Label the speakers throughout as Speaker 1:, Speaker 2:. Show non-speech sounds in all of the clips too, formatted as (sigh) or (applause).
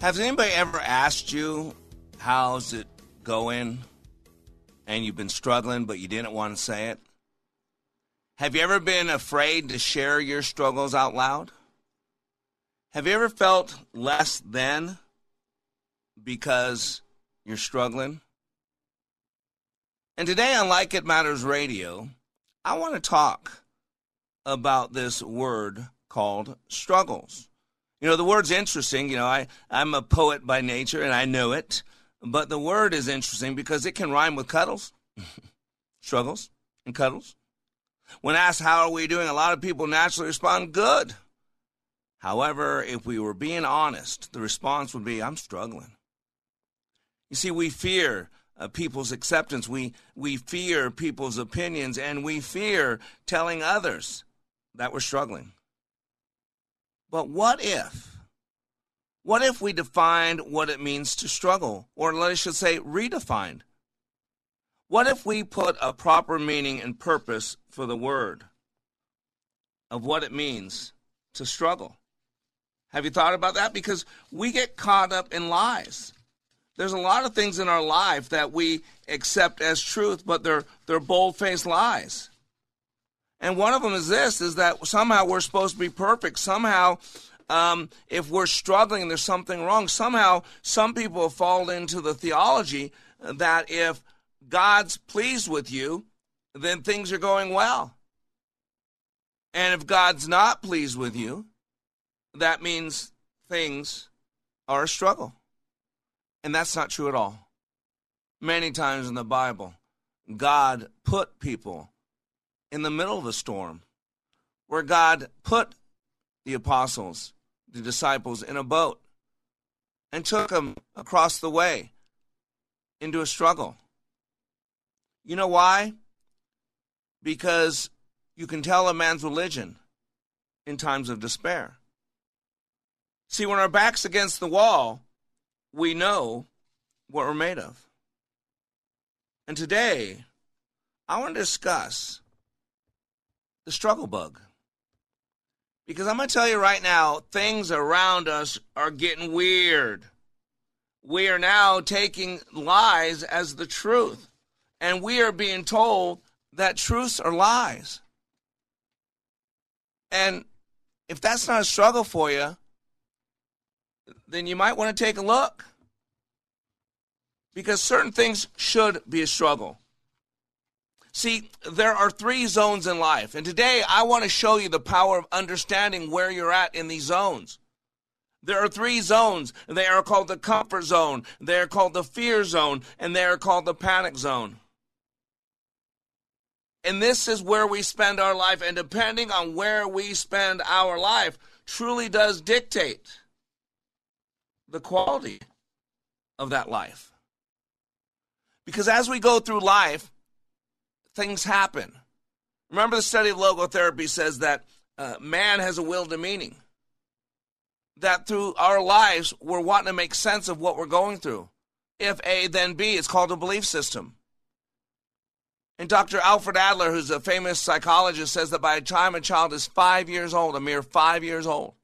Speaker 1: Has anybody ever asked you, how's it going? And you've been struggling, but you didn't want to say it? Have you ever been afraid to share your struggles out loud? Have you ever felt less than because you're struggling? And today on Like It Matters Radio, I want to talk about this word called struggles. You know, the word's interesting. You know, I, I'm a poet by nature and I know it, but the word is interesting because it can rhyme with cuddles, (laughs) struggles, and cuddles. When asked, How are we doing? a lot of people naturally respond, Good. However, if we were being honest, the response would be, I'm struggling. You see, we fear uh, people's acceptance, we, we fear people's opinions, and we fear telling others that we're struggling. But what if? What if we defined what it means to struggle? Or I should say, redefined. What if we put a proper meaning and purpose for the word of what it means to struggle? Have you thought about that? Because we get caught up in lies. There's a lot of things in our life that we accept as truth, but they're, they're bold faced lies. And one of them is this is that somehow we're supposed to be perfect. Somehow, um, if we're struggling, there's something wrong. Somehow, some people fall into the theology that if God's pleased with you, then things are going well. And if God's not pleased with you, that means things are a struggle. And that's not true at all. Many times in the Bible, God put people in the middle of a storm where God put the apostles, the disciples, in a boat and took them across the way into a struggle. You know why? Because you can tell a man's religion in times of despair. See, when our back's against the wall, we know what we're made of. And today, I want to discuss the struggle bug. Because I'm going to tell you right now, things around us are getting weird. We are now taking lies as the truth, and we are being told that truths are lies. And if that's not a struggle for you, then you might want to take a look. Because certain things should be a struggle. See, there are three zones in life, and today I want to show you the power of understanding where you're at in these zones. There are three zones. They are called the comfort zone, they are called the fear zone, and they are called the panic zone. And this is where we spend our life, and depending on where we spend our life, truly does dictate the quality of that life. Because as we go through life, things happen. Remember, the study of logotherapy says that uh, man has a will to meaning. That through our lives, we're wanting to make sense of what we're going through. If A, then B. It's called a belief system. And Dr. Alfred Adler, who's a famous psychologist, says that by the time a child is five years old, a mere five years old,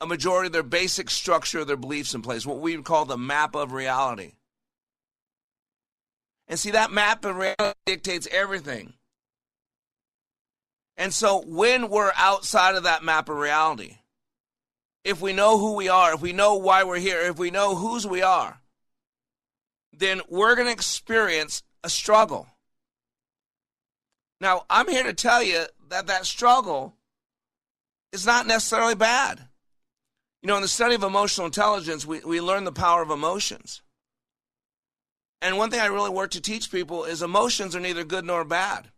Speaker 1: a majority of their basic structure of their beliefs in place, what we would call the map of reality. And see, that map of reality dictates everything. And so when we're outside of that map of reality, if we know who we are, if we know why we're here, if we know whose we are, then we're going to experience a struggle. Now, I'm here to tell you that that struggle is not necessarily bad. You know, in the study of emotional intelligence, we, we learn the power of emotions. And one thing I really work to teach people is emotions are neither good nor bad.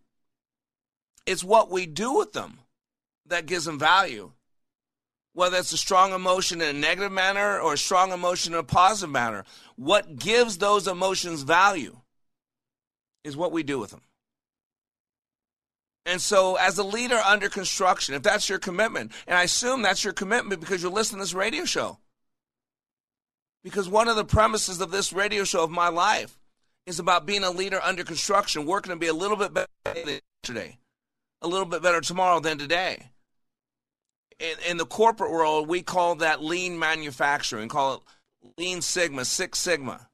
Speaker 1: It's what we do with them that gives them value. Whether it's a strong emotion in a negative manner or a strong emotion in a positive manner, what gives those emotions value is what we do with them. And so, as a leader under construction, if that's your commitment, and I assume that's your commitment because you're listening to this radio show, because one of the premises of this radio show of my life is about being a leader under construction, working to be a little bit better than a little bit better tomorrow than today. In, in the corporate world, we call that lean manufacturing, call it lean sigma, Six Sigma,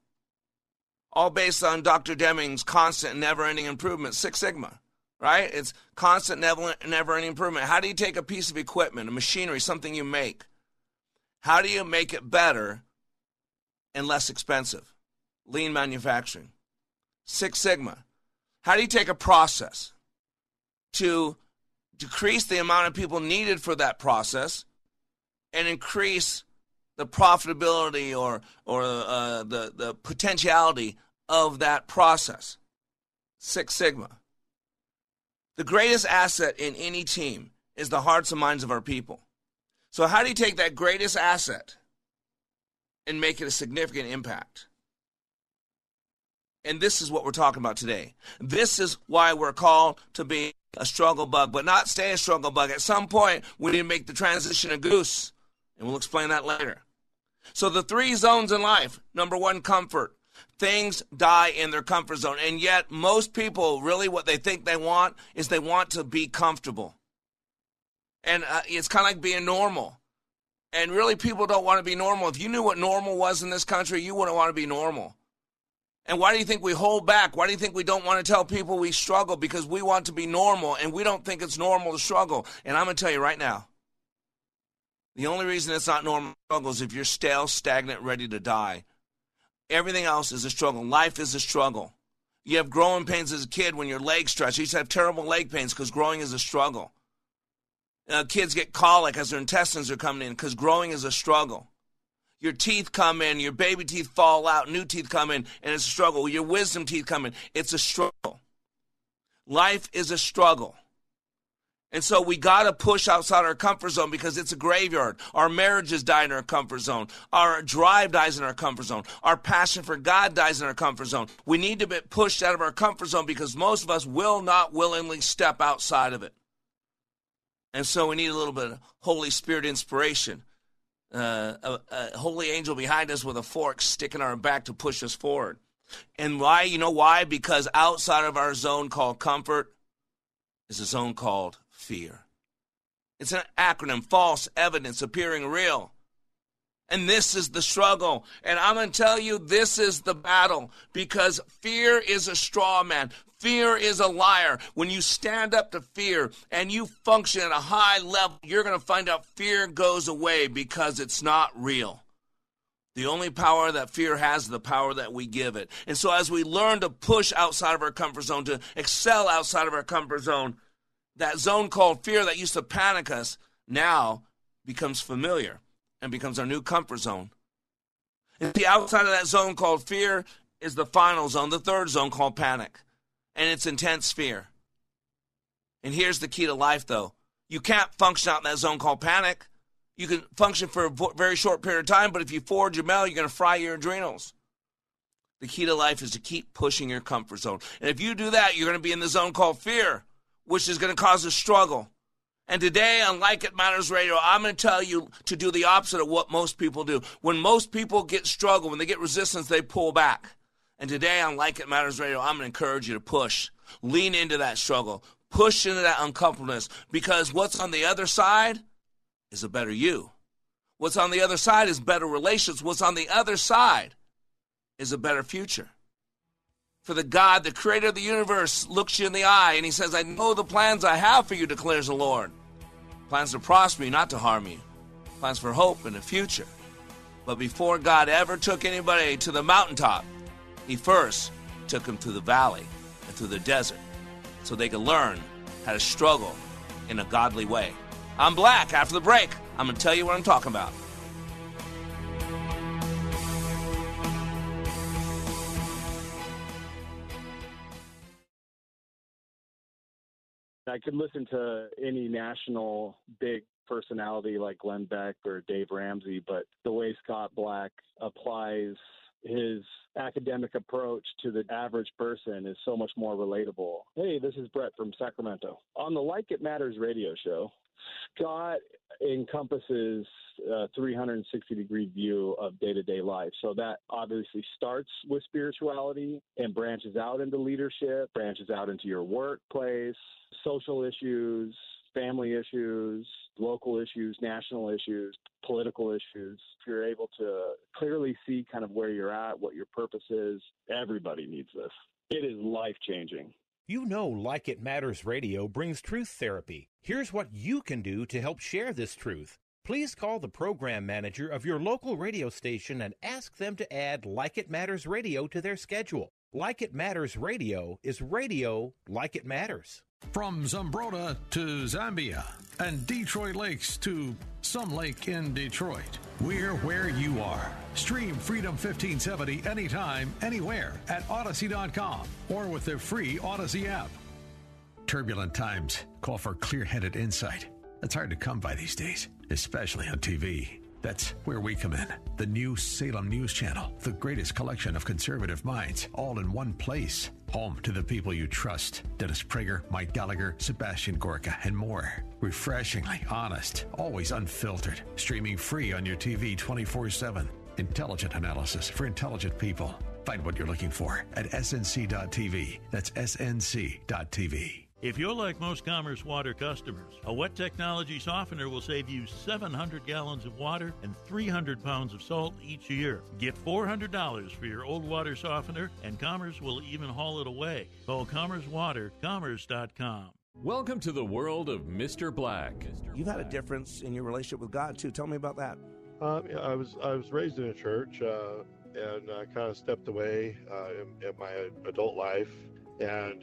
Speaker 1: all based on Dr. Deming's constant, never ending improvement, Six Sigma right? It's constant, never, never ending improvement. How do you take a piece of equipment, a machinery, something you make? How do you make it better and less expensive? Lean manufacturing. Six Sigma. How do you take a process to decrease the amount of people needed for that process and increase the profitability or, or uh, the, the potentiality of that process? Six Sigma. The greatest asset in any team is the hearts and minds of our people. So, how do you take that greatest asset and make it a significant impact? And this is what we're talking about today. This is why we're called to be a struggle bug, but not stay a struggle bug. At some point, we need to make the transition a goose, and we'll explain that later. So, the three zones in life number one, comfort. Things die in their comfort zone. And yet, most people really what they think they want is they want to be comfortable. And uh, it's kind of like being normal. And really, people don't want to be normal. If you knew what normal was in this country, you wouldn't want to be normal. And why do you think we hold back? Why do you think we don't want to tell people we struggle? Because we want to be normal and we don't think it's normal to struggle. And I'm going to tell you right now the only reason it's not normal struggle is if you're stale, stagnant, ready to die. Everything else is a struggle. Life is a struggle. You have growing pains as a kid when your legs stretch. You used to have terrible leg pains because growing is a struggle. Uh, kids get colic as their intestines are coming in because growing is a struggle. Your teeth come in, your baby teeth fall out, new teeth come in, and it's a struggle. Your wisdom teeth come in, it's a struggle. Life is a struggle. And so we got to push outside our comfort zone because it's a graveyard. Our marriages die in our comfort zone. Our drive dies in our comfort zone. Our passion for God dies in our comfort zone. We need to be pushed out of our comfort zone because most of us will not willingly step outside of it. And so we need a little bit of Holy Spirit inspiration. Uh, a, a holy angel behind us with a fork sticking our back to push us forward. And why? You know why? Because outside of our zone called comfort is a zone called fear. It's an acronym false evidence appearing real. And this is the struggle. And I'm going to tell you, this is the battle because fear is a straw man. Fear is a liar. When you stand up to fear and you function at a high level, you're going to find out fear goes away because it's not real. The only power that fear has is the power that we give it. And so, as we learn to push outside of our comfort zone, to excel outside of our comfort zone, that zone called fear that used to panic us now becomes familiar and becomes our new comfort zone. And the outside of that zone called fear is the final zone, the third zone called panic. And it's intense fear. And here's the key to life, though you can't function out in that zone called panic. You can function for a very short period of time, but if you forge your mail, you're going to fry your adrenals. The key to life is to keep pushing your comfort zone. And if you do that, you're going to be in the zone called fear which is going to cause a struggle. And today on Like It Matters Radio, I'm going to tell you to do the opposite of what most people do. When most people get struggle, when they get resistance, they pull back. And today on Like It Matters Radio, I'm going to encourage you to push. Lean into that struggle. Push into that uncomfortableness because what's on the other side is a better you. What's on the other side is better relations. What's on the other side is a better future. For the God, the creator of the universe, looks you in the eye and he says, I know the plans I have for you, declares the Lord. Plans to prosper you, not to harm you. plans for hope and a future. But before God ever took anybody to the mountaintop, He first took them through the valley and through the desert so they could learn how to struggle in a godly way. I'm Black. After the break, I'm going to tell you what I'm talking about.
Speaker 2: I could listen to any national big personality like Glenn Beck or Dave Ramsey, but the way Scott Black applies his academic approach to the average person is so much more relatable. Hey, this is Brett from Sacramento. On the Like It Matters radio show, Scott encompasses uh, a 360 degree view of day to day life. So that obviously starts with spirituality and branches out into leadership, branches out into your workplace, social issues, family issues, local issues, national issues, political issues. If you're able to clearly see kind of where you're at, what your purpose is, everybody needs this. It is life changing.
Speaker 3: You know, Like It Matters Radio brings truth therapy. Here's what you can do to help share this truth. Please call the program manager of your local radio station and ask them to add Like It Matters Radio to their schedule. Like It Matters Radio is radio like it matters.
Speaker 4: From Zumbrota to Zambia and Detroit Lakes to some lake in Detroit, we're where you are. Stream Freedom 1570 anytime, anywhere at Odyssey.com or with the free Odyssey app. Turbulent times call for clear headed insight. That's hard to come by these days, especially on TV. That's where we come in. The new Salem News Channel, the greatest collection of conservative minds, all in one place. Home to the people you trust Dennis Prager, Mike Gallagher, Sebastian Gorka, and more. Refreshingly honest, always unfiltered. Streaming free on your TV 24 7. Intelligent analysis for intelligent people. Find what you're looking for at snc.tv. That's snc.tv.
Speaker 5: If you're like most Commerce Water customers, a wet technology softener will save you 700 gallons of water and 300 pounds of salt each year. Get $400 for your old water softener, and Commerce will even haul it away. Call Commerce Water, commerce.com.
Speaker 6: Welcome to the world of Mr. Black.
Speaker 7: You've had a difference in your relationship with God too. Tell me about that.
Speaker 8: Um, I was I was raised in a church uh, and I kind of stepped away uh, in, in my adult life, and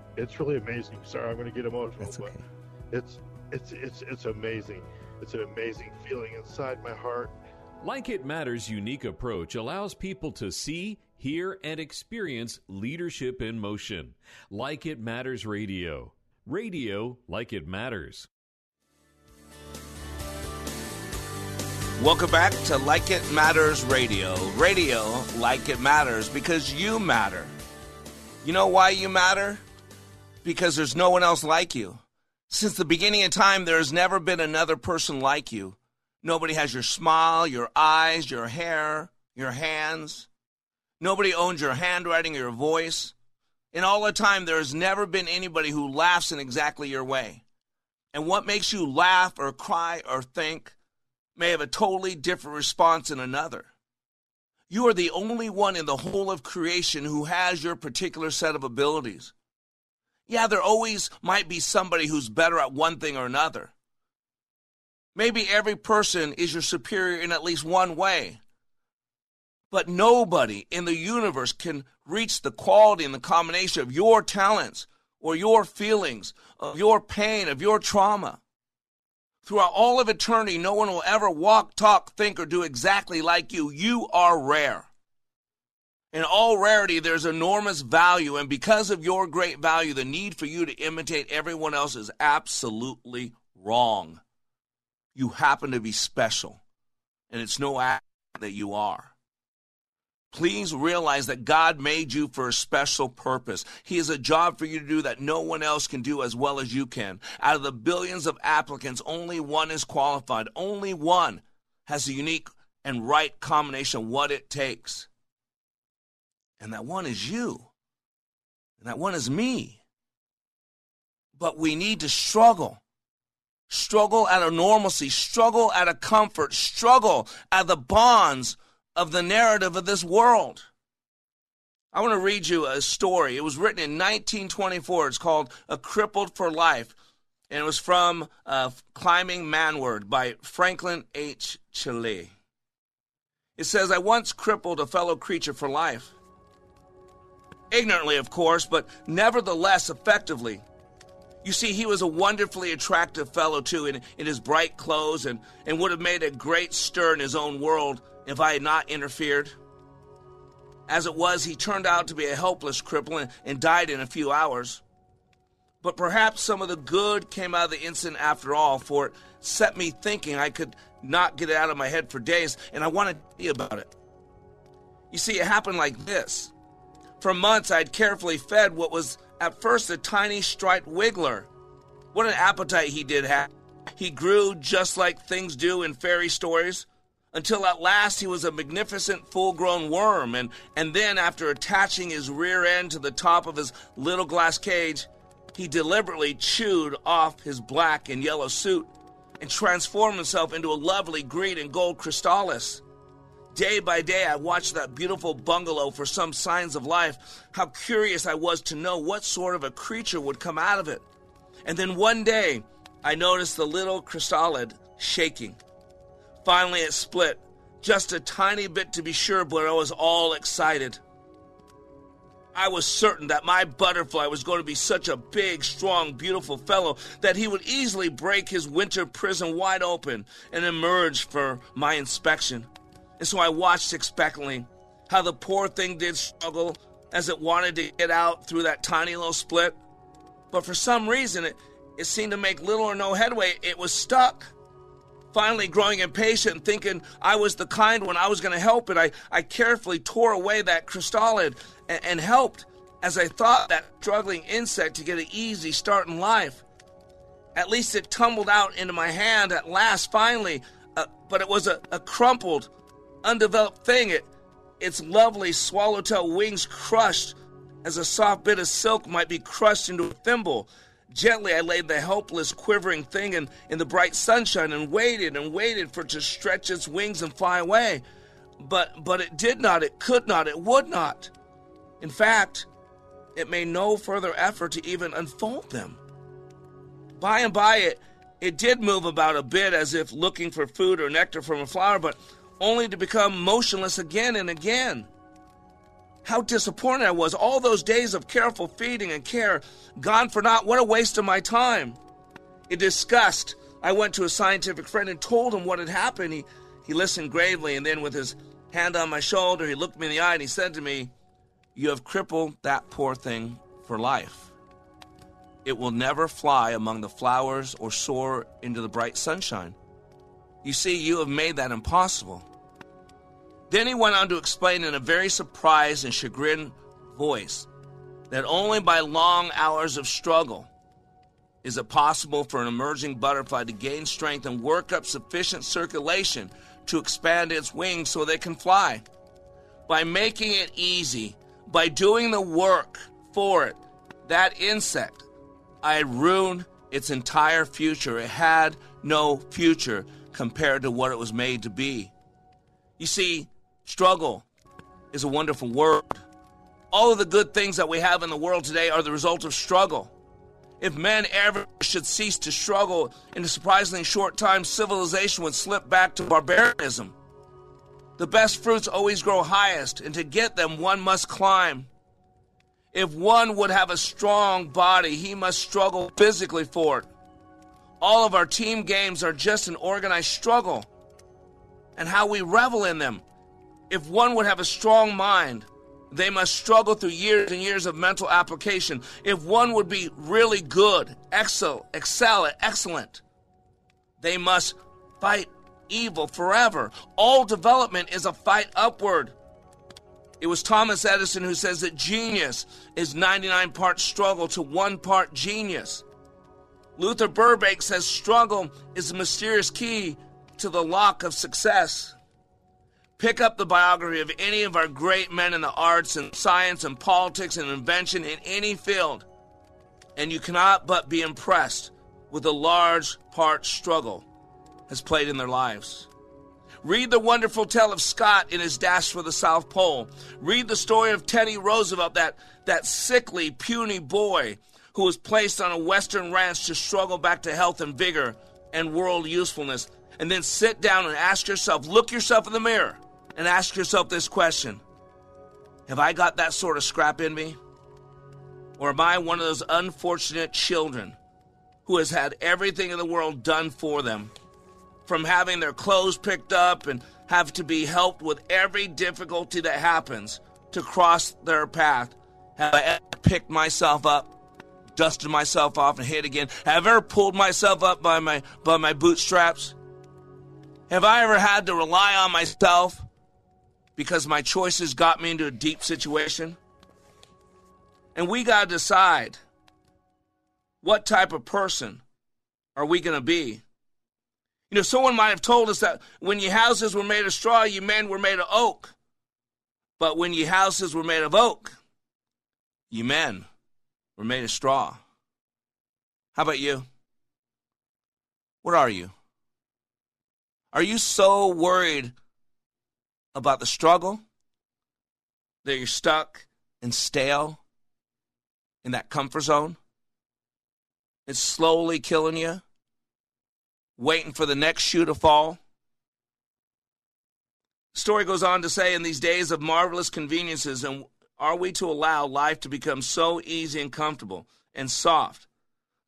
Speaker 8: it's really amazing. Sorry, I'm going to get emotional,
Speaker 7: That's okay.
Speaker 8: but it's it's it's it's amazing. It's an amazing feeling inside my heart.
Speaker 6: Like It Matters' unique approach allows people to see, hear, and experience leadership in motion. Like It Matters Radio. Radio like it matters.
Speaker 1: Welcome back to Like It Matters Radio. Radio like it matters because you matter. You know why you matter? Because there's no one else like you. Since the beginning of time, there has never been another person like you. Nobody has your smile, your eyes, your hair, your hands. Nobody owns your handwriting or your voice. In all the time, there has never been anybody who laughs in exactly your way. And what makes you laugh or cry or think may have a totally different response in another. You are the only one in the whole of creation who has your particular set of abilities. Yeah, there always might be somebody who's better at one thing or another. Maybe every person is your superior in at least one way. But nobody in the universe can reach the quality and the combination of your talents or your feelings, of your pain, of your trauma. Throughout all of eternity, no one will ever walk, talk, think, or do exactly like you. You are rare. In all rarity, there's enormous value, and because of your great value, the need for you to imitate everyone else is absolutely wrong. You happen to be special, and it's no accident that you are. Please realize that God made you for a special purpose. He has a job for you to do that no one else can do as well as you can. Out of the billions of applicants, only one is qualified. Only one has a unique and right combination, what it takes. And that one is you. And that one is me. But we need to struggle. Struggle at a normalcy, struggle at a comfort, struggle at the bonds of the narrative of this world. I want to read you a story. It was written in 1924. It's called A Crippled for Life. And it was from uh, Climbing Manward by Franklin H. Cheley. It says, I once crippled a fellow creature for life. Ignorantly, of course, but nevertheless effectively. You see, he was a wonderfully attractive fellow, too, in, in his bright clothes, and, and would have made a great stir in his own world if I had not interfered. As it was, he turned out to be a helpless cripple and, and died in a few hours. But perhaps some of the good came out of the incident after all, for it set me thinking I could not get it out of my head for days, and I wanted to you about it. You see, it happened like this. For months, I'd carefully fed what was at first a tiny striped wiggler. What an appetite he did have. He grew just like things do in fairy stories, until at last he was a magnificent full grown worm, and, and then, after attaching his rear end to the top of his little glass cage, he deliberately chewed off his black and yellow suit and transformed himself into a lovely green and gold chrysalis. Day by day, I watched that beautiful bungalow for some signs of life. How curious I was to know what sort of a creature would come out of it. And then one day, I noticed the little chrysalid shaking. Finally, it split, just a tiny bit to be sure, but I was all excited. I was certain that my butterfly was going to be such a big, strong, beautiful fellow that he would easily break his winter prison wide open and emerge for my inspection. And so I watched expectantly how the poor thing did struggle as it wanted to get out through that tiny little split. But for some reason, it, it seemed to make little or no headway. It was stuck. Finally, growing impatient, thinking I was the kind one I was going to help it, I, I carefully tore away that chrysalid and, and helped as I thought that struggling insect to get an easy start in life. At least it tumbled out into my hand at last, finally, uh, but it was a, a crumpled, undeveloped thing. It, its lovely swallowtail wings crushed as a soft bit of silk might be crushed into a thimble. Gently, I laid the helpless, quivering thing in, in the bright sunshine and waited and waited for it to stretch its wings and fly away. But, but it did not, it could not, it would not. In fact, it made no further effort to even unfold them. By and by, it, it did move about a bit as if looking for food or nectar from a flower, but only to become motionless again and again. How disappointed I was. All those days of careful feeding and care gone for naught. What a waste of my time. In disgust, I went to a scientific friend and told him what had happened. He, he listened gravely, and then with his hand on my shoulder, he looked me in the eye and he said to me, You have crippled that poor thing for life. It will never fly among the flowers or soar into the bright sunshine. You see, you have made that impossible. Then he went on to explain in a very surprised and chagrined voice that only by long hours of struggle is it possible for an emerging butterfly to gain strength and work up sufficient circulation to expand its wings so they can fly. By making it easy, by doing the work for it, that insect, I ruined its entire future. It had no future compared to what it was made to be. You see, Struggle is a wonderful word. All of the good things that we have in the world today are the result of struggle. If men ever should cease to struggle, in a surprisingly short time, civilization would slip back to barbarism. The best fruits always grow highest, and to get them, one must climb. If one would have a strong body, he must struggle physically for it. All of our team games are just an organized struggle, and how we revel in them if one would have a strong mind, they must struggle through years and years of mental application. If one would be really good, excel, excel at excellent, they must fight evil forever. All development is a fight upward. It was Thomas Edison who says that genius is 99 parts struggle to one part genius. Luther Burbank says struggle is the mysterious key to the lock of success. Pick up the biography of any of our great men in the arts and science and politics and invention in any field, and you cannot but be impressed with the large part struggle has played in their lives. Read the wonderful tale of Scott in his dash for the South Pole. Read the story of Teddy Roosevelt, that, that sickly, puny boy who was placed on a Western ranch to struggle back to health and vigor and world usefulness. And then sit down and ask yourself, look yourself in the mirror and ask yourself this question Have I got that sort of scrap in me? Or am I one of those unfortunate children who has had everything in the world done for them? From having their clothes picked up and have to be helped with every difficulty that happens to cross their path. Have I ever picked myself up, dusted myself off, and hit again? Have I ever pulled myself up by my by my bootstraps? Have I ever had to rely on myself because my choices got me into a deep situation? And we got to decide what type of person are we going to be? You know, someone might have told us that when your houses were made of straw, you men were made of oak. But when your houses were made of oak, you men were made of straw. How about you? What are you? Are you so worried about the struggle that you're stuck and stale in that comfort zone? It's slowly killing you, waiting for the next shoe to fall. story goes on to say in these days of marvelous conveniences, and are we to allow life to become so easy and comfortable and soft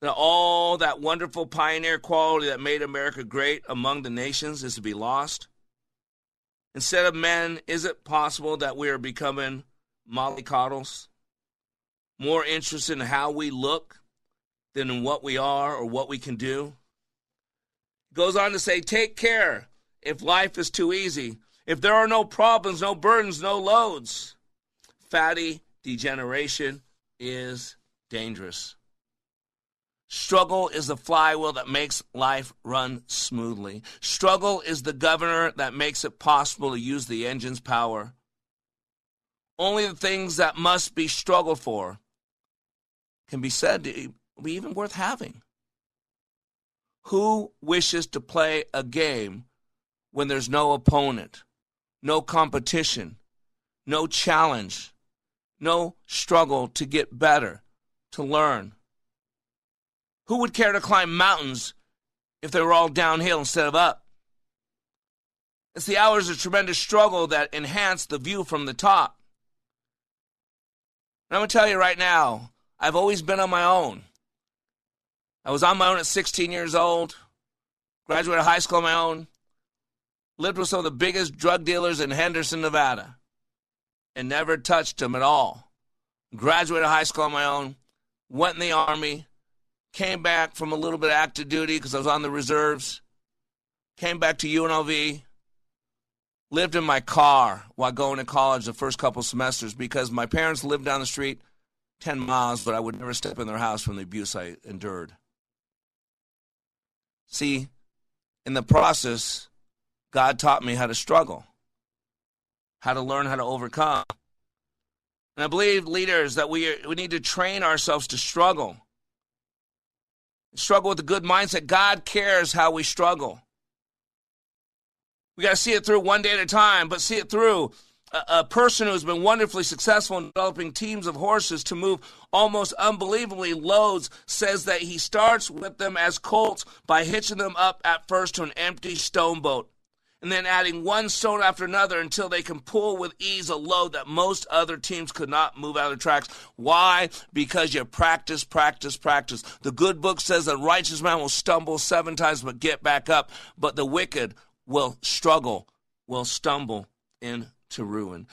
Speaker 1: that all that wonderful pioneer quality that made America great among the nations is to be lost? Instead of men, is it possible that we are becoming mollycoddles? More interested in how we look than in what we are or what we can do? Goes on to say, take care if life is too easy. If there are no problems, no burdens, no loads, fatty degeneration is dangerous. Struggle is the flywheel that makes life run smoothly. Struggle is the governor that makes it possible to use the engine's power. Only the things that must be struggled for can be said to be even worth having. Who wishes to play a game when there's no opponent, no competition, no challenge, no struggle to get better, to learn? Who would care to climb mountains if they were all downhill instead of up? It's the hours of tremendous struggle that enhance the view from the top. And I'm going to tell you right now, I've always been on my own. I was on my own at 16 years old, graduated high school on my own, lived with some of the biggest drug dealers in Henderson, Nevada, and never touched them at all. Graduated high school on my own, went in the Army, Came back from a little bit of active duty because I was on the reserves. Came back to UNLV. Lived in my car while going to college the first couple semesters because my parents lived down the street 10 miles, but I would never step in their house from the abuse I endured. See, in the process, God taught me how to struggle, how to learn how to overcome. And I believe, leaders, that we, we need to train ourselves to struggle struggle with a good mindset. God cares how we struggle. We got to see it through one day at a time, but see it through. A, a, person who's been wonderfully successful in developing teams of horses to move almost unbelievably loads says that he starts with them as colts by hitching them up at first to an empty stone boat and then adding one stone after another until they can pull with ease a load that most other teams could not move out of the tracks. Why? Because you practice, practice, practice. The good book says a righteous man will stumble seven times but get back up, but the wicked will struggle, will stumble into ruin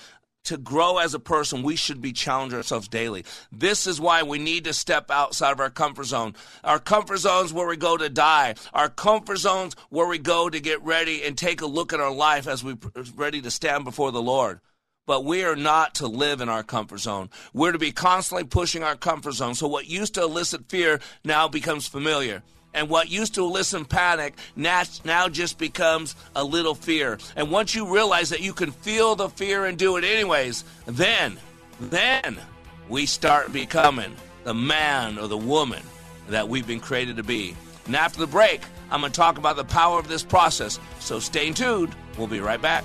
Speaker 1: to grow as a person, we should be challenging ourselves daily. This is why we need to step outside of our comfort zone. Our comfort zones where we go to die. Our comfort zones where we go to get ready and take a look at our life as we're ready to stand before the Lord. But we are not to live in our comfort zone. We're to be constantly pushing our comfort zone. So what used to elicit fear now becomes familiar. And what used to elicit panic now, just becomes a little fear. And once you realize that you can feel the fear and do it anyways, then, then we start becoming the man or the woman that we've been created to be. And after the break, I'm going to talk about the power of this process. So stay tuned. We'll be right back.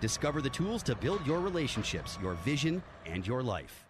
Speaker 9: Discover the tools to build your relationships, your vision, and your life.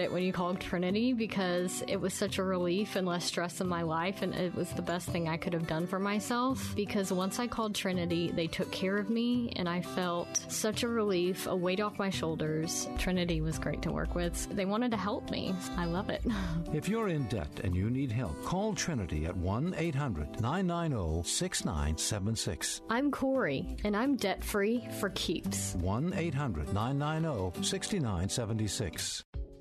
Speaker 10: it when you call Trinity because it was such a relief and less stress in my life, and it was the best thing I could have done for myself. Because once I called Trinity, they took care of me, and I felt such a relief, a weight off my shoulders. Trinity was great to work with. They wanted to help me. I love it. (laughs)
Speaker 4: If you're in debt and you need help, call Trinity at 1 800 990 6976.
Speaker 10: I'm Corey, and I'm debt free for keeps.
Speaker 4: 1 800 990 6976.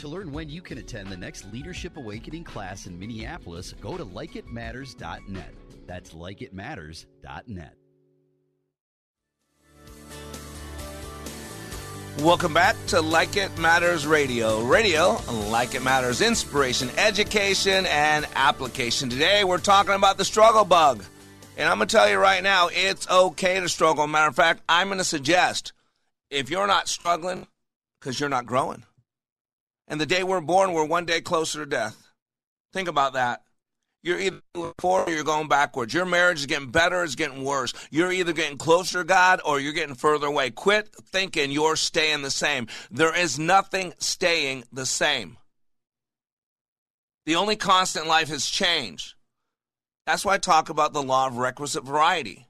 Speaker 9: To learn when you can attend the next Leadership Awakening class in Minneapolis, go to likeitmatters.net. That's likeitmatters.net.
Speaker 1: Welcome back to Like It Matters Radio. Radio, like it matters, inspiration, education, and application. Today we're talking about the struggle bug. And I'm going to tell you right now, it's okay to struggle. Matter of fact, I'm going to suggest if you're not struggling, because you're not growing. And the day we're born, we're one day closer to death. Think about that. You're either going forward or you're going backwards. Your marriage is getting better, it's getting worse. You're either getting closer to God or you're getting further away. Quit thinking you're staying the same. There is nothing staying the same. The only constant in life is change. That's why I talk about the law of requisite variety.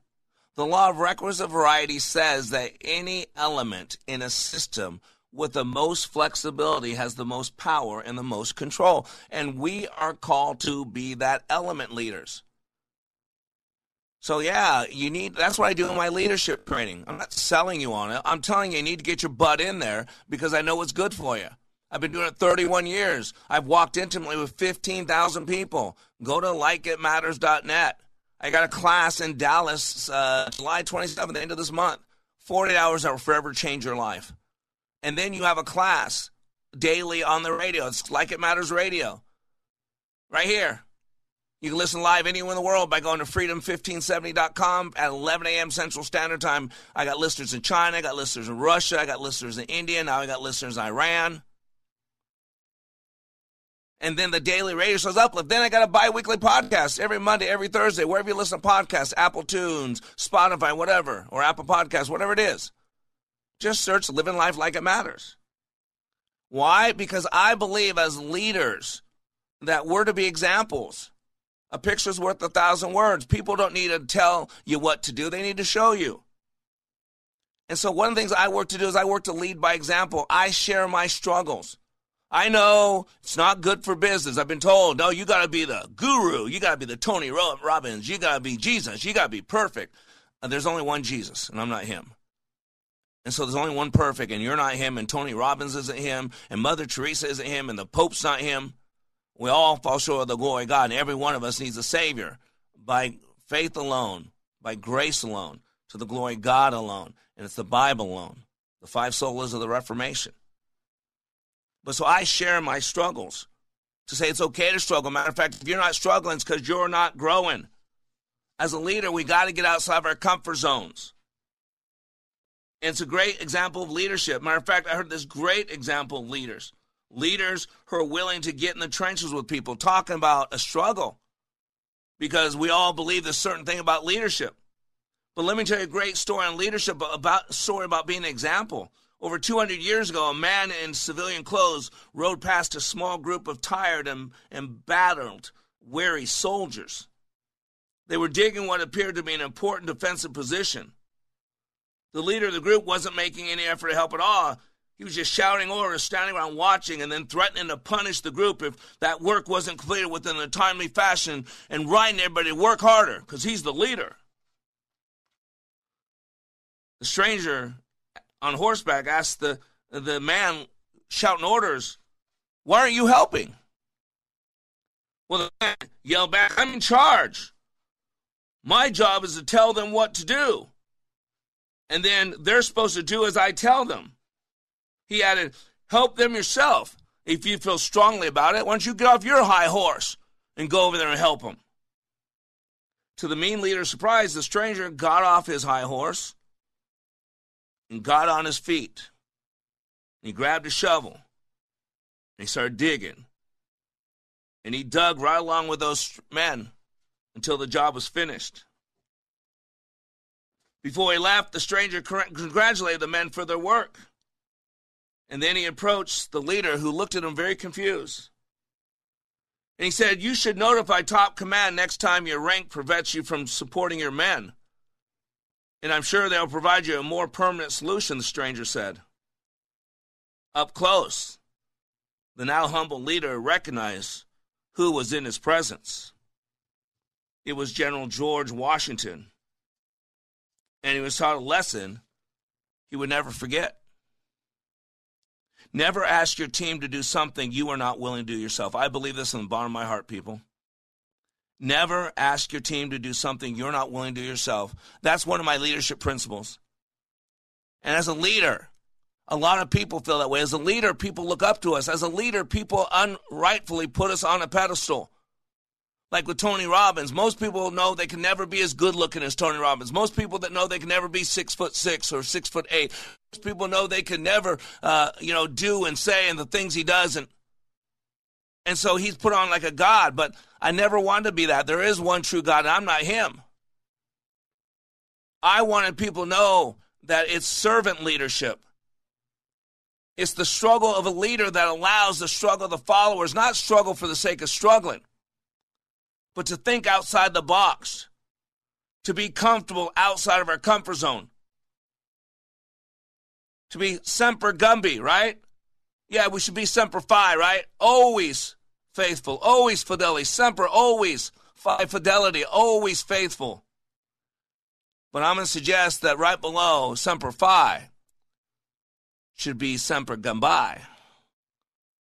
Speaker 1: The law of requisite variety says that any element in a system with the most flexibility has the most power and the most control. And we are called to be that element leaders. So yeah, you need that's what I do in my leadership training. I'm not selling you on it. I'm telling you you need to get your butt in there because I know what's good for you. I've been doing it 31 years. I've walked intimately with 15,000 people. Go to likeitmatters.net. I got a class in Dallas uh, July 27th, the end of this month. 40 hours that will forever change your life. And then you have a class daily on the radio. It's Like It Matters Radio. Right here. You can listen live anywhere in the world by going to freedom1570.com at 11 a.m. Central Standard Time. I got listeners in China, I got listeners in Russia, I got listeners in India, now I got listeners in Iran. And then the daily radio shows Uplift. Then I got a bi weekly podcast every Monday, every Thursday, wherever you listen to podcasts, Apple Tunes, Spotify, whatever, or Apple Podcasts, whatever it is. Just search Living Life Like It Matters. Why? Because I believe as leaders that we're to be examples. A picture's worth a thousand words. People don't need to tell you what to do, they need to show you. And so, one of the things I work to do is I work to lead by example. I share my struggles. I know it's not good for business. I've been told, no, you got to be the guru. You got to be the Tony Robbins. You got to be Jesus. You got to be perfect. Uh, there's only one Jesus, and I'm not him. And so there's only one perfect, and you're not him, and Tony Robbins isn't him, and Mother Teresa isn't him, and the Pope's not him. We all fall short of the glory of God, and every one of us needs a Savior by faith alone, by grace alone, to the glory of God alone. And it's the Bible alone, the five solas of the Reformation. But so I share my struggles to say it's okay to struggle. Matter of fact, if you're not struggling, it's because you're not growing. As a leader, we got to get outside of our comfort zones. It's a great example of leadership. Matter of fact, I heard this great example of leaders leaders who are willing to get in the trenches with people, talking about a struggle. Because we all believe this certain thing about leadership. But let me tell you a great story on leadership about story about being an example. Over 200 years ago, a man in civilian clothes rode past a small group of tired and, and battered, weary soldiers. They were digging what appeared to be an important defensive position. The leader of the group wasn't making any effort to help at all. He was just shouting orders, standing around watching, and then threatening to punish the group if that work wasn't completed within a timely fashion and writing everybody to work harder because he's the leader. The stranger on horseback asked the, the man shouting orders, Why aren't you helping? Well, the man yelled back, I'm in charge. My job is to tell them what to do. And then they're supposed to do as I tell them. He added, Help them yourself. If you feel strongly about it, why don't you get off your high horse and go over there and help them? To the mean leader's surprise, the stranger got off his high horse and got on his feet. He grabbed a shovel and he started digging. And he dug right along with those men until the job was finished. Before he left, the stranger congratulated the men for their work. And then he approached the leader who looked at him very confused. And he said, You should notify top command next time your rank prevents you from supporting your men. And I'm sure they'll provide you a more permanent solution, the stranger said. Up close, the now humble leader recognized who was in his presence. It was General George Washington. And he was taught a lesson he would never forget. Never ask your team to do something you are not willing to do yourself. I believe this in the bottom of my heart, people. Never ask your team to do something you're not willing to do yourself. That's one of my leadership principles. And as a leader, a lot of people feel that way. As a leader, people look up to us. As a leader, people unrightfully put us on a pedestal. Like with Tony Robbins, most people know they can never be as good looking as Tony Robbins. Most people that know they can never be six foot six or six foot eight. Most people know they can never, uh, you know, do and say and the things he does. And, and so he's put on like a God, but I never wanted to be that. There is one true God, and I'm not him. I wanted people to know that it's servant leadership. It's the struggle of a leader that allows the struggle of the followers, not struggle for the sake of struggling but to think outside the box, to be comfortable outside of our comfort zone, to be semper gumby, right? Yeah, we should be semper fi, right? Always faithful, always fidelity, semper, always fi fidelity, always faithful. But I'm going to suggest that right below semper fi should be semper gumby.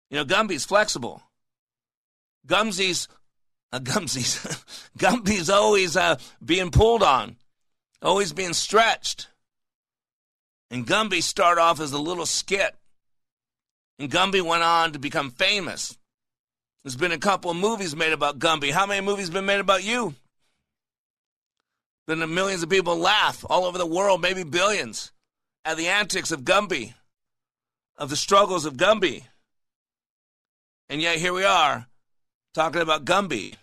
Speaker 1: You know, Gumby's flexible. Gumsy's uh, Gumsy's (laughs) Gumby's always uh, being pulled on, always being stretched. And Gumby started off as a little skit. And Gumby went on to become famous. There's been a couple of movies made about Gumby. How many movies been made about you? Then the millions of people laugh all over the world, maybe billions, at the antics of Gumby, of the struggles of Gumby. And yet here we are talking about Gumby.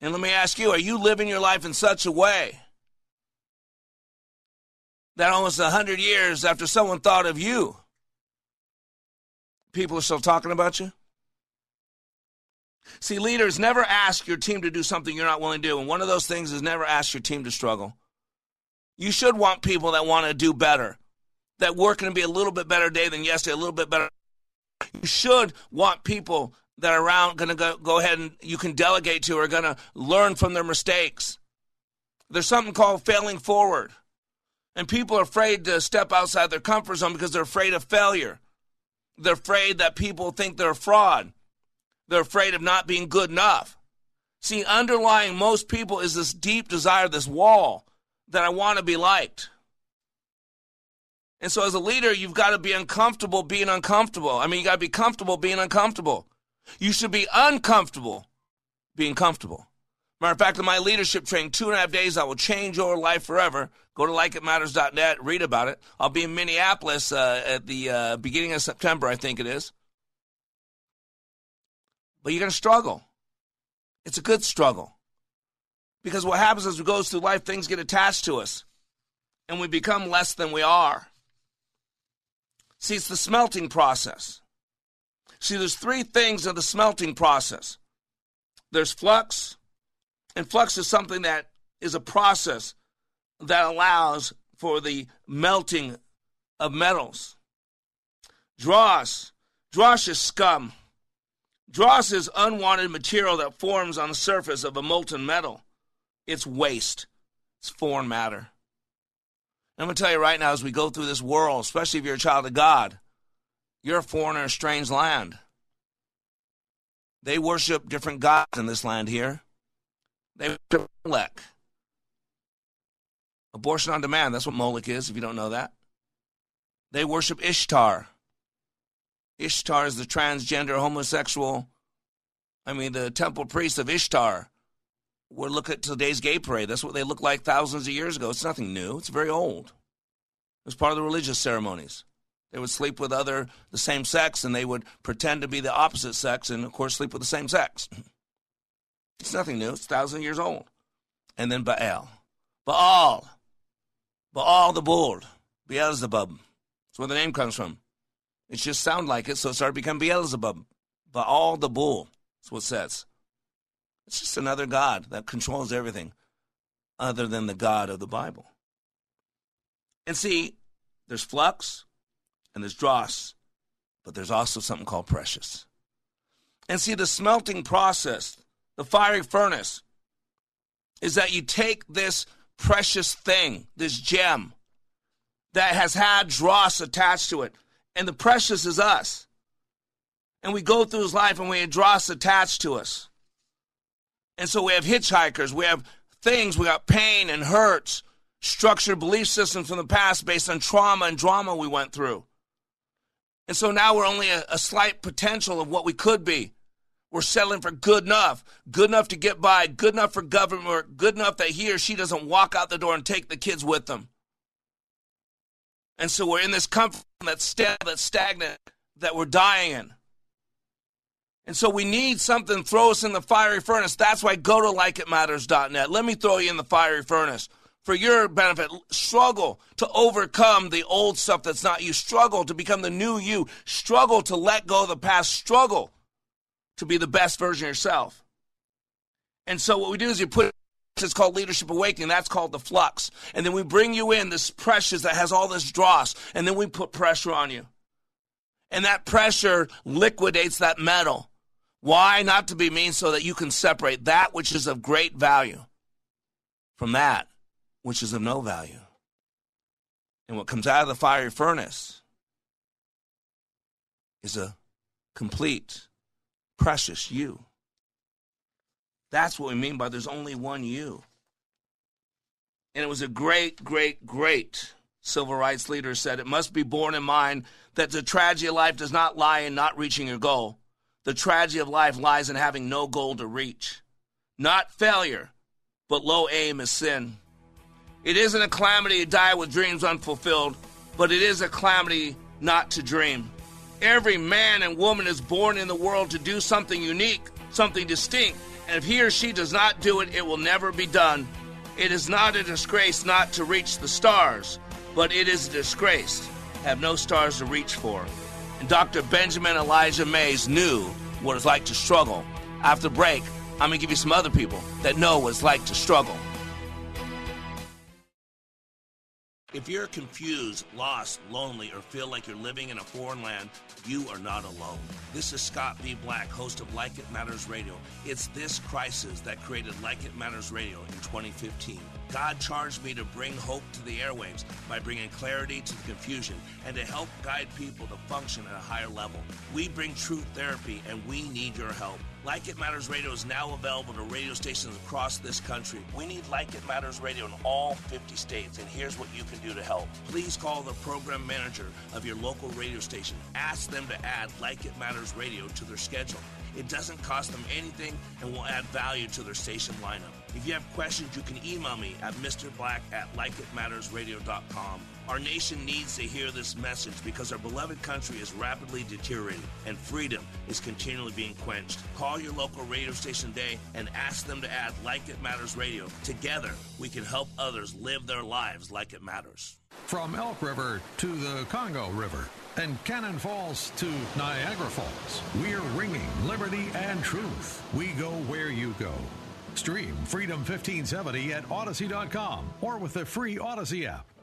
Speaker 1: And let me ask you, are you living your life in such a way that almost a hundred years after someone thought of you, people are still talking about you? See, leaders never ask your team to do something you're not willing to do. And one of those things is never ask your team to struggle. You should want people that want to do better, that work going to be a little bit better day than yesterday, a little bit better. You should want people that are around going to go, go ahead and you can delegate to are going to learn from their mistakes. There's something called failing forward. And people are afraid to step outside their comfort zone because they're afraid of failure. They're afraid that people think they're a fraud. They're afraid of not being good enough. See, underlying most people is this deep desire, this wall that I want to be liked. And so, as a leader, you've got to be uncomfortable being uncomfortable. I mean, you got to be comfortable being uncomfortable. You should be uncomfortable being comfortable. Matter of fact, in my leadership training, two and a half days, I will change your life forever. Go to likeitmatters.net, read about it. I'll be in Minneapolis uh, at the uh, beginning of September, I think it is. But you're going to struggle. It's a good struggle. Because what happens as we go through life, things get attached to us, and we become less than we are. See, it's the smelting process. See, there's three things of the smelting process. There's flux, and flux is something that is a process that allows for the melting of metals. Dross, dross is scum. Dross is unwanted material that forms on the surface of a molten metal. It's waste. It's foreign matter. I'm going to tell you right now, as we go through this world, especially if you're a child of God, you're a foreigner in a strange land. They worship different gods in this land here. They worship Molech. Abortion on demand, that's what Molech is, if you don't know that. They worship Ishtar. Ishtar is the transgender homosexual, I mean, the temple priest of Ishtar. We're looking at today's gay parade. That's what they looked like thousands of years ago. It's nothing new, it's very old. It was part of the religious ceremonies. They would sleep with other the same sex and they would pretend to be the opposite sex and of course sleep with the same sex. (clears throat) It's nothing new. It's thousand years old. And then Baal. Baal. Baal the bull. Beelzebub. That's where the name comes from. It just sounded like it, so it started to become Beelzebub. Baal the bull. That's what it says. It's just another God that controls everything other than the God of the Bible. And see, there's flux and there's dross, but there's also something called precious. And see, the smelting process, the fiery furnace, is that you take this precious thing, this gem that has had dross attached to it, and the precious is us. And we go through life and we have dross attached to us. And so we have hitchhikers, we have things, we got pain and hurts, structured belief systems from the past based on trauma and drama we went through. And so now we're only a, a, slight potential of what we could be. We're settling for good enough, good enough to get by, good enough for government work, good enough that he or she doesn't walk out the door and take the kids with them. And so we're in this comfort that's, st- that's stagnant that we're dying in. And so we need something throw us in the fiery furnace. That's why go to likeitmatters.net. Let me throw you in the fiery furnace. For your benefit, struggle to overcome the old stuff that's not you. Struggle to become the new you. Struggle to let go of the past. Struggle to be the best version of yourself. And so what we do is you put it's called leadership awakening. That's called the flux. And then we bring you in this precious that has all this dross, and then we put pressure on you. And that pressure liquidates that metal. Why? Not to be mean, so that you can separate that which is of great value from that which is of no value. And what comes out of the fiery furnace is a complete, precious you. That's what we mean by there's only one you. And it was a great, great, great civil rights leader said it must be borne in mind that the tragedy of life does not lie in not reaching your goal. The tragedy of life lies in having no goal to reach. Not failure, but low aim is sin. It isn't a calamity to die with dreams unfulfilled, but it is a calamity not to dream. Every man and woman is born in the world to do something unique, something distinct, and if he or she does not do it, it will never be done. It is not a disgrace not to reach the stars, but it is a disgrace have no stars to reach for. And Dr. Benjamin Elijah Mays knew what it's like to struggle. After break, I'm going to give you some other people that know what it's like to struggle. If you're confused, lost, lonely, or feel like you're living in a foreign land, you are not alone. This is Scott B. Black, host of Like It Matters Radio. It's this crisis that created Like It Matters Radio in 2015. God charged me to bring hope to the airwaves by bringing clarity to the confusion and to help guide people to function at a higher level. We bring truth therapy and we need your help. Like It Matters Radio is now available to radio stations across this country. We need Like It Matters Radio in all 50 states, and here's what you can do to help. Please call the program manager of your local radio station. Ask them to add Like It Matters Radio to their schedule. It doesn't cost them anything and will add value to their station lineup. If you have questions, you can email me at mrblack at likeitmattersradio.com. Our nation needs to hear this message because our beloved country is rapidly deteriorating and freedom is continually being quenched. Call your local radio station today and ask them to add Like It Matters Radio. Together, we can help others live their lives like it matters.
Speaker 4: From Elk River to the Congo River and Cannon Falls to Niagara Falls, we're ringing liberty and truth. We go where you go. Stream Freedom 1570 at Audacy.com or with the free Audacy app.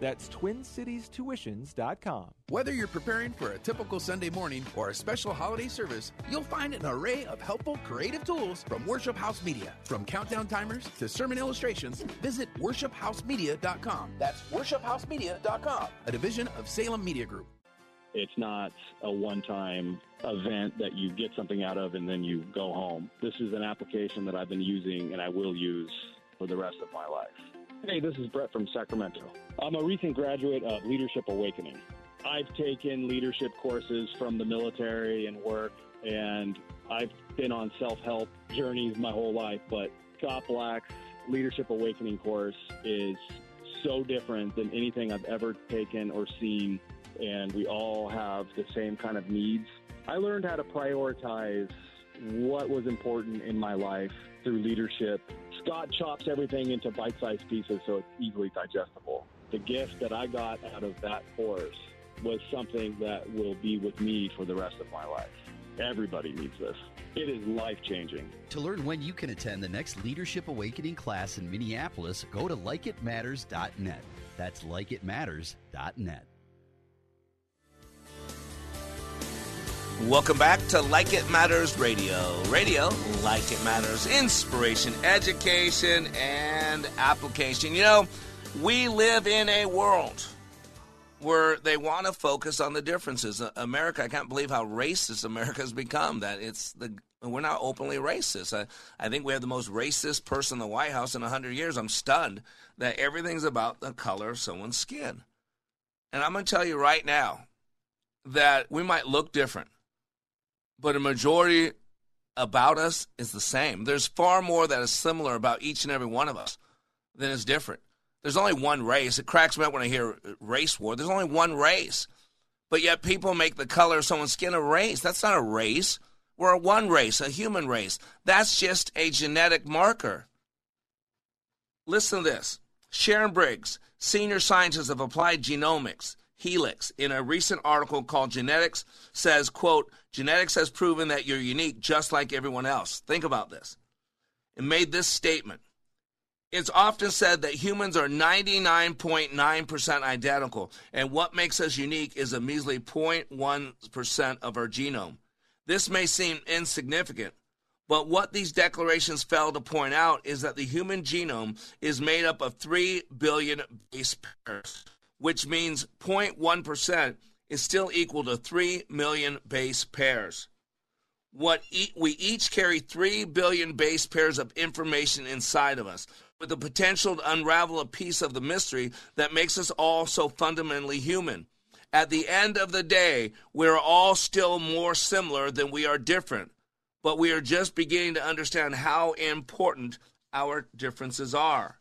Speaker 11: That's TwinCitiesTuitions.com.
Speaker 12: Whether you're preparing for a typical Sunday morning or a special holiday service, you'll find an array of helpful creative tools from Worship House Media. From countdown timers to sermon illustrations, visit worshiphousemedia.com. That's worshiphousemedia.com, a division of Salem Media Group.
Speaker 2: It's not a one time event that you get something out of and then you go home. This is an application that I've been using and I will use for the rest of my life. Hey, this is Brett from Sacramento. I'm a recent graduate of Leadership Awakening. I've taken leadership courses from the military and work, and I've been on self help journeys my whole life. But Scott Black's Leadership Awakening course is so different than anything I've ever taken or seen, and we all have the same kind of needs. I learned how to prioritize what was important in my life through leadership. Scott chops everything into bite sized pieces so it's easily digestible. The gift that I got out of that course was something that will be with me for the rest of my life. Everybody needs this. It is life changing.
Speaker 9: To learn when you can attend the next Leadership Awakening class in Minneapolis, go to likeitmatters.net. That's likeitmatters.net.
Speaker 1: Welcome back to Like It Matters Radio. Radio, like it matters, inspiration, education, and application. You know, we live in a world where they want to focus on the differences. Uh, America, I can't believe how racist America has become. That it's the we're not openly racist. I, I think we have the most racist person in the White House in 100 years. I'm stunned that everything's about the color of someone's skin. And I'm going to tell you right now that we might look different but a majority about us is the same. There's far more that is similar about each and every one of us than is different. There's only one race. It cracks me up when I hear race war. There's only one race. But yet people make the color of someone's skin a race. That's not a race. We're a one race, a human race. That's just a genetic marker. Listen to this. Sharon Briggs, senior scientist of applied genomics, Helix, in a recent article called Genetics, says, quote, genetics has proven that you're unique just like everyone else. Think about this. It made this statement. It's often said that humans are 99.9% identical, and what makes us unique is a measly 0.1% of our genome. This may seem insignificant, But what these declarations fail to point out is that the human genome is made up of 3 billion base pairs, which means 0.1% is still equal to 3 million base pairs. What e- we each carry 3 billion base pairs of information inside of us, with the potential to unravel a piece of the mystery that makes us all so fundamentally human. At the end of the day, we're all still more similar than we are different but we are just beginning to understand how important our differences are.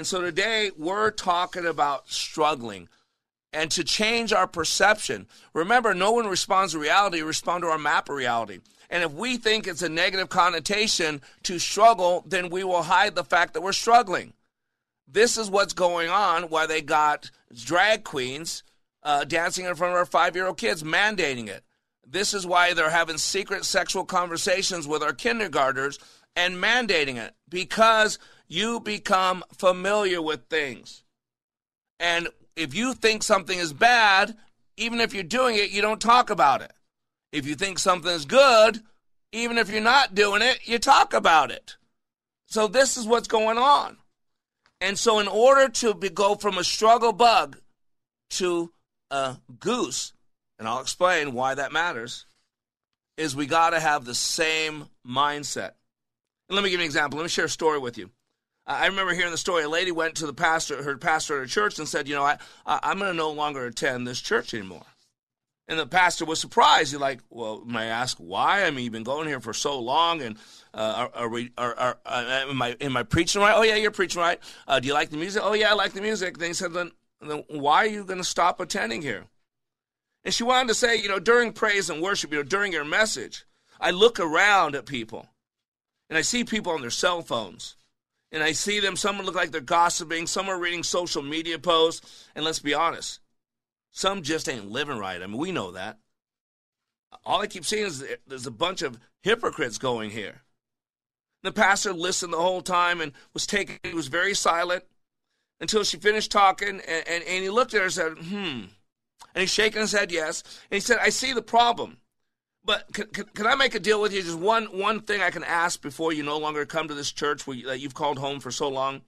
Speaker 1: And so today we're talking about struggling and to change our perception. Remember, no one responds to reality, respond to our map of reality. And if we think it's a negative connotation to struggle, then we will hide the fact that we're struggling. This is what's going on why they got drag queens uh, dancing in front of our five year old kids, mandating it. This is why they're having secret sexual conversations with our kindergartners and mandating it because you become familiar with things. And if you think something is bad, even if you're doing it, you don't talk about it. If you think something is good, even if you're not doing it, you talk about it. So this is what's going on. And so in order to be, go from a struggle bug to a goose, and I'll explain why that matters, is we got to have the same mindset. And let me give you an example. Let me share a story with you. I remember hearing the story. A lady went to the pastor, her pastor at a church, and said, "You know, I, I'm going to no longer attend this church anymore." And the pastor was surprised. He's like, "Well, may I ask why? I mean, you've been going here for so long, and uh, are, are, we, are, are uh, am I am I preaching right? Oh yeah, you're preaching right. Uh, do you like the music? Oh yeah, I like the music. Then he said, "Then, then why are you going to stop attending here?" And she wanted to say, you know, during praise and worship, you know, during your message, I look around at people and I see people on their cell phones. And I see them, some look like they're gossiping, some are reading social media posts. And let's be honest, some just ain't living right. I mean, we know that. All I keep seeing is there's a bunch of hypocrites going here. The pastor listened the whole time and was taking, he was very silent until she finished talking. And, and, and he looked at her and said, hmm. And he's shaking his head, yes. And he said, I see the problem. But can, can, can, I make a deal with you? Just one, one thing I can ask before you no longer come to this church you, that you've called home for so long.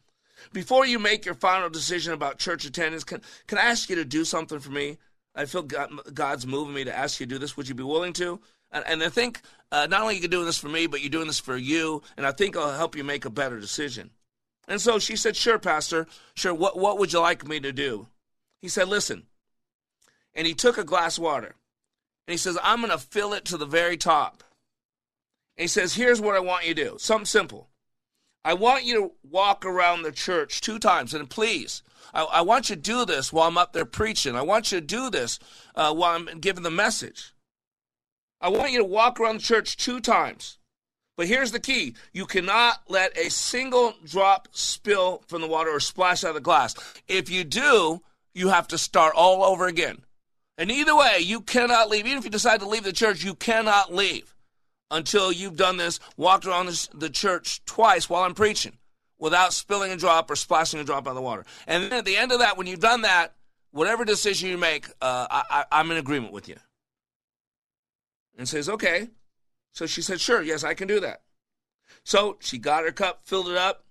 Speaker 1: Before you make your final decision about church attendance, can, can I ask you to do something for me? I feel God, God's moving me to ask you to do this. Would you be willing to? And, and I think uh, not only are you doing this for me, but you're doing this for you, and I think I'll help you make a better decision. And so she said, Sure, Pastor. Sure. What, what would you like me to do? He said, Listen, and he took a glass of water and he says, I'm going to fill it to the very top. And he says, Here's what I want you to do something simple. I want you to walk around the church two times, and please, I, I want you to do this while I'm up there preaching. I want you to do this uh, while I'm giving the message. I want you to walk around the church two times. But here's the key you cannot let a single drop spill from the water or splash out of the glass. If you do, you have to start all over again. And either way, you cannot leave. Even if you decide to leave the church, you cannot leave until you've done this, walked around this, the church twice while I'm preaching without spilling a drop or splashing a drop on the water. And then at the end of that, when you've done that, whatever decision you make, uh, I, I, I'm in agreement with you. And says, okay. So she said, sure, yes, I can do that. So she got her cup, filled it up,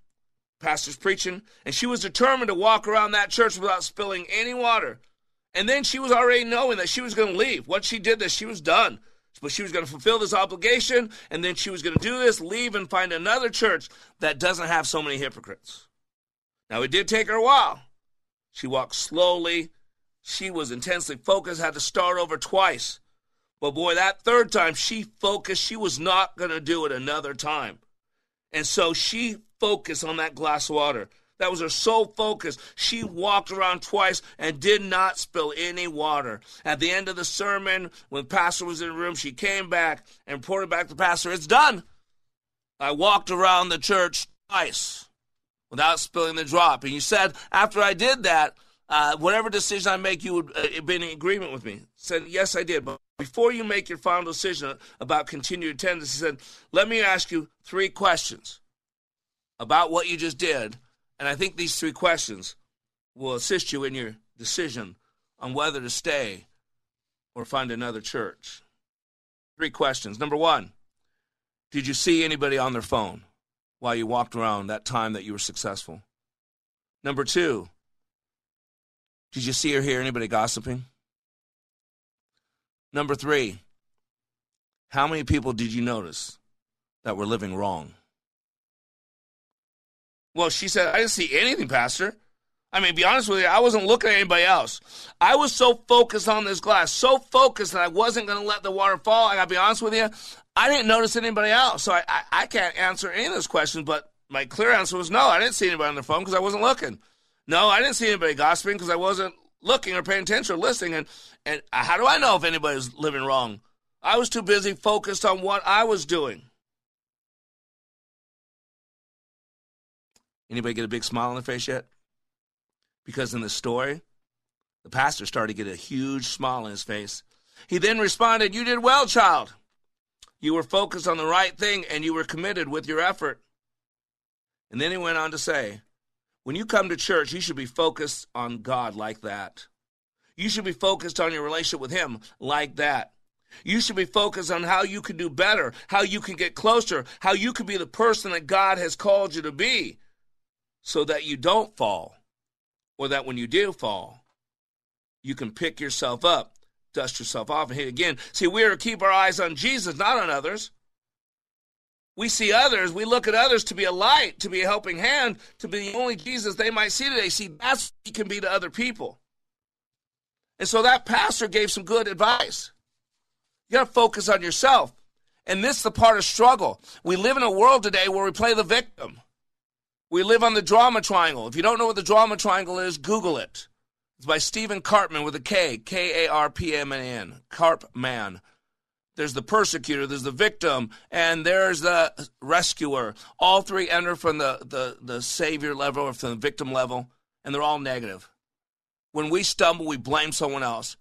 Speaker 1: pastor's preaching, and she was determined to walk around that church without spilling any water and then she was already knowing that she was going to leave. Once she did this, she was done. But she was going to fulfill this obligation, and then she was going to do this, leave, and find another church that doesn't have so many hypocrites. Now, it did take her a while. She walked slowly. She was intensely focused, had to start over twice. But boy, that third time, she focused. She was not going to do it another time. And so she focused on that glass of water. That was her sole focus. She walked around twice and did not spill any water. At the end of the sermon, when pastor was in the room, she came back and reported back to pastor, "It's done. I walked around the church twice without spilling the drop." And you said after I did that, uh, whatever decision I make, you would uh, be in agreement with me. Said, yes, I did. But before you make your final decision about continued attendance, he said, let me ask you three questions about what you just did and I think these three questions will assist you in your decision on whether to stay or find another church. Three questions. Number one, Did you see anybody on their phone while you walked around that time that you were successful? Number two, did you see or hear anybody gossiping? Number three, how many people did you notice that were living wrong? Well, she said, I didn't see anything, Pastor. I mean, be honest with you, I wasn't looking at anybody else. I was so focused on this glass, so focused that I wasn't going to let the water fall. I got to be honest with you, I didn't notice anybody else. So I, I, I, can't answer any of those questions, but my clear answer was no, I didn't see anybody on the phone because I wasn't looking. No, I didn't see anybody gossiping because I wasn't looking or paying attention or listening. And, and how do I know if anybody's living wrong? I was too busy focused on what I was doing. Anybody get a big smile on their face yet? Because in the story, the pastor started to get a huge smile on his face. He then responded, You did well, child. You were focused on the right thing and you were committed with your effort. And then he went on to say, When you come to church, you should be focused on God like that. You should be focused on your relationship with Him like that. You should be focused on how you can do better, how you can get closer, how you can be the person that God has called you to be so that you don't fall, or that when you do fall, you can pick yourself up, dust yourself off, and hit again. See, we are to keep our eyes on Jesus, not on others. We see others, we look at others to be a light, to be a helping hand, to be the only Jesus they might see today. See, that's what he can be to other people. And so that pastor gave some good advice. You got to focus on yourself. And this is the part of struggle. We live in a world today where we play the victim. We live on the drama triangle. If you don't know what the drama triangle is, Google it. It's by Stephen Karpman with a K, K A R P M N, Karpman. There's the persecutor, there's the victim, and there's the rescuer. All three enter from the, the, the savior level or from the victim level, and they're all negative. When we stumble, we blame someone else.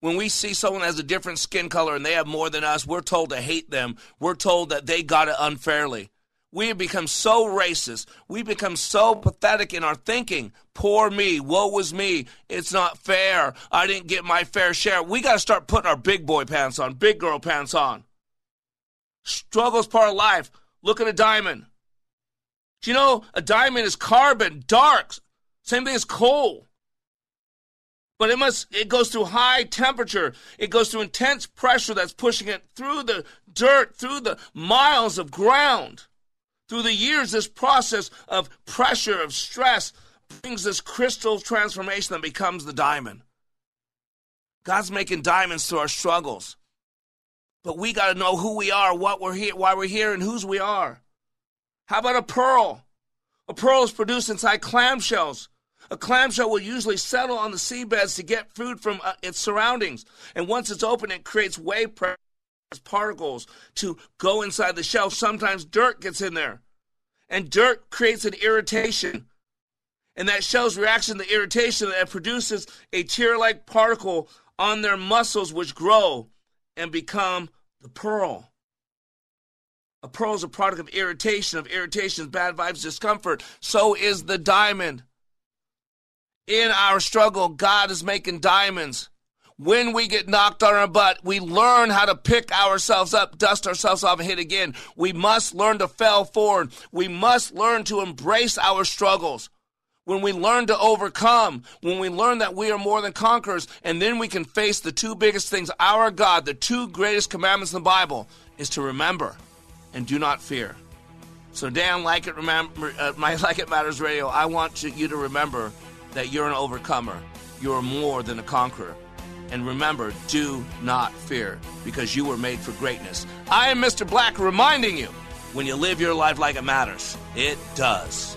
Speaker 1: When we see someone has a different skin color and they have more than us, we're told to hate them. We're told that they got it unfairly. We have become so racist. We become so pathetic in our thinking. Poor me. Woe was me. It's not fair. I didn't get my fair share. We got to start putting our big boy pants on, big girl pants on. Struggle's part of life. Look at a diamond. Do you know a diamond is carbon, dark. Same thing as coal. But it must it goes through high temperature. It goes through intense pressure that's pushing it through the dirt, through the miles of ground. Through the years, this process of pressure, of stress, brings this crystal transformation that becomes the diamond. God's making diamonds through our struggles. But we got to know who we are, what we're here, why we're here, and whose we are. How about a pearl? A pearl is produced inside clamshells. A clamshell will usually settle on the seabeds to get food from uh, its surroundings. And once it's open, it creates wave pressure particles to go inside the shell. Sometimes dirt gets in there, and dirt creates an irritation. And that shell's reaction to the irritation that produces a tear like particle on their muscles, which grow and become the pearl. A pearl is a product of irritation, of irritation, bad vibes, discomfort. So is the diamond. In our struggle, God is making diamonds when we get knocked on our butt, we learn how to pick ourselves up, dust ourselves off, and hit again. We must learn to fail forward. We must learn to embrace our struggles. When we learn to overcome, when we learn that we are more than conquerors, and then we can face the two biggest things our God, the two greatest commandments in the Bible, is to remember and do not fear. So, Dan, like it, remember, uh, my (laughs) Like It Matters radio, I want you to remember that you're an overcomer. You're more than a conqueror. And remember, do not fear, because you were made for greatness. I am Mr. Black reminding you when you live your life like it matters, it does.